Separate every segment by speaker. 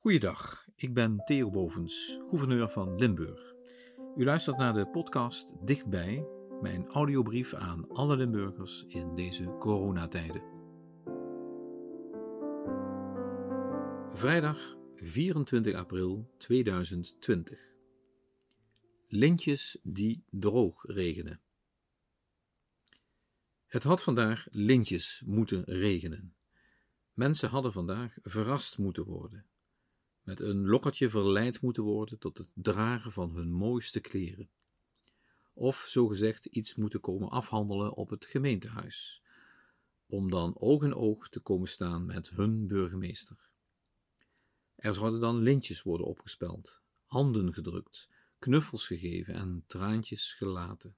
Speaker 1: Goeiedag, ik ben Theo Bovens, gouverneur van Limburg. U luistert naar de podcast Dichtbij, mijn audiobrief aan alle Limburgers in deze coronatijden. Vrijdag 24 april 2020. Lintjes die droog regenen. Het had vandaag lintjes moeten regenen. Mensen hadden vandaag verrast moeten worden, met een lokkertje verleid moeten worden tot het dragen van hun mooiste kleren, of zogezegd iets moeten komen afhandelen op het gemeentehuis, om dan oog in oog te komen staan met hun burgemeester. Er zouden dan lintjes worden opgespeld, handen gedrukt, knuffels gegeven en traantjes gelaten.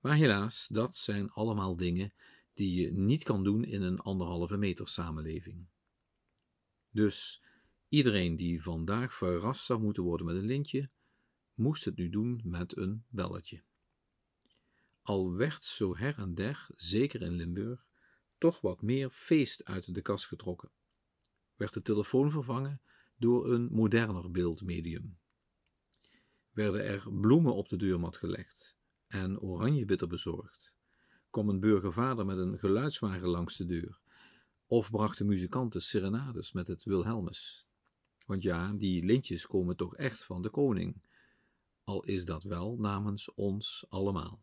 Speaker 1: Maar helaas, dat zijn allemaal dingen die je niet kan doen in een anderhalve meter samenleving. Dus iedereen die vandaag verrast zou moeten worden met een lintje, moest het nu doen met een belletje. Al werd zo her en der, zeker in Limburg, toch wat meer feest uit de kast getrokken, werd de telefoon vervangen door een moderner beeldmedium. Werden er bloemen op de deurmat gelegd en oranjebitter bezorgd kwam een burgervader met een geluidswagen langs de deur, of brachten muzikanten serenades met het Wilhelmus. Want ja, die lintjes komen toch echt van de koning, al is dat wel namens ons allemaal.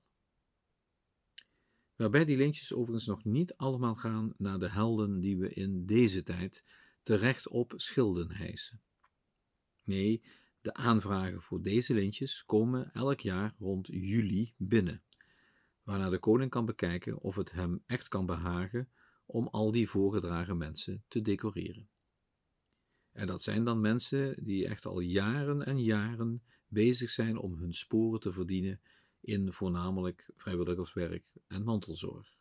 Speaker 1: Waarbij die lintjes overigens nog niet allemaal gaan naar de helden die we in deze tijd terecht op schilden hijsen. Nee, de aanvragen voor deze lintjes komen elk jaar rond juli binnen waarna de koning kan bekijken of het hem echt kan behagen om al die voorgedragen mensen te decoreren. En dat zijn dan mensen die echt al jaren en jaren bezig zijn om hun sporen te verdienen in voornamelijk vrijwilligerswerk en mantelzorg.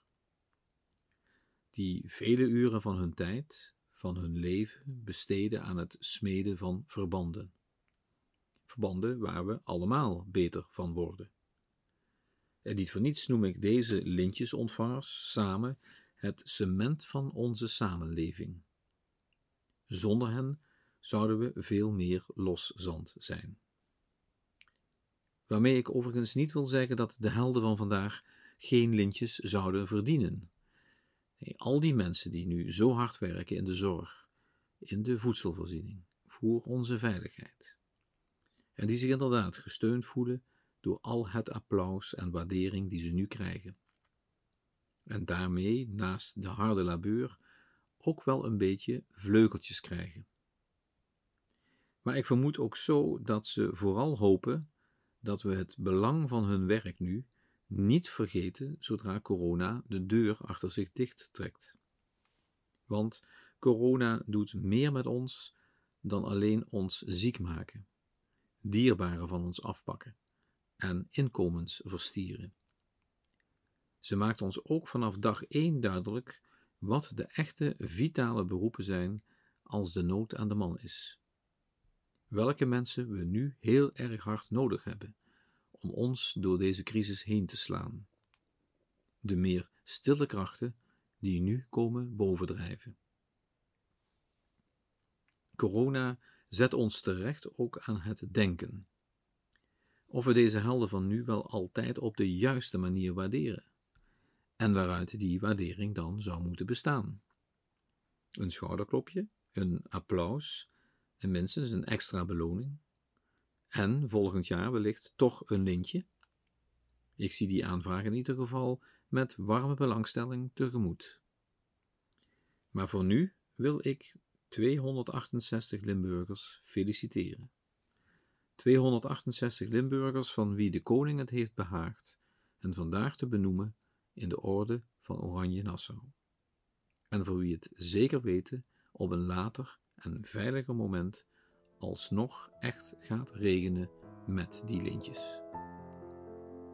Speaker 1: Die vele uren van hun tijd, van hun leven, besteden aan het smeden van verbanden. Verbanden waar we allemaal beter van worden. En niet voor niets noem ik deze lintjesontvangers samen het cement van onze samenleving. Zonder hen zouden we veel meer los zand zijn. Waarmee ik overigens niet wil zeggen dat de helden van vandaag geen lintjes zouden verdienen. Al die mensen die nu zo hard werken in de zorg, in de voedselvoorziening, voor onze veiligheid, en die zich inderdaad gesteund voelen door al het applaus en waardering die ze nu krijgen. En daarmee, naast de harde labeur, ook wel een beetje vleugeltjes krijgen. Maar ik vermoed ook zo dat ze vooral hopen dat we het belang van hun werk nu niet vergeten zodra corona de deur achter zich dicht trekt. Want corona doet meer met ons dan alleen ons ziek maken, dierbaren van ons afpakken en inkomens verstieren. Ze maakt ons ook vanaf dag één duidelijk wat de echte vitale beroepen zijn als de nood aan de man is. Welke mensen we nu heel erg hard nodig hebben om ons door deze crisis heen te slaan. De meer stille krachten die nu komen bovendrijven. Corona zet ons terecht ook aan het denken of we deze helden van nu wel altijd op de juiste manier waarderen, en waaruit die waardering dan zou moeten bestaan. Een schouderklopje, een applaus en minstens een extra beloning, en volgend jaar wellicht toch een lintje. Ik zie die aanvraag in ieder geval met warme belangstelling tegemoet. Maar voor nu wil ik 268 Limburgers feliciteren. 268 Limburgers van wie de koning het heeft behaagd en vandaag te benoemen in de orde van Oranje Nassau. En voor wie het zeker weten op een later en veiliger moment alsnog echt gaat regenen met die lintjes.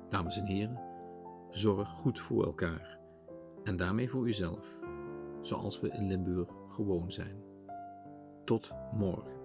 Speaker 1: Dames en heren, zorg goed voor elkaar en daarmee voor uzelf, zoals we in Limburg gewoon zijn. Tot morgen.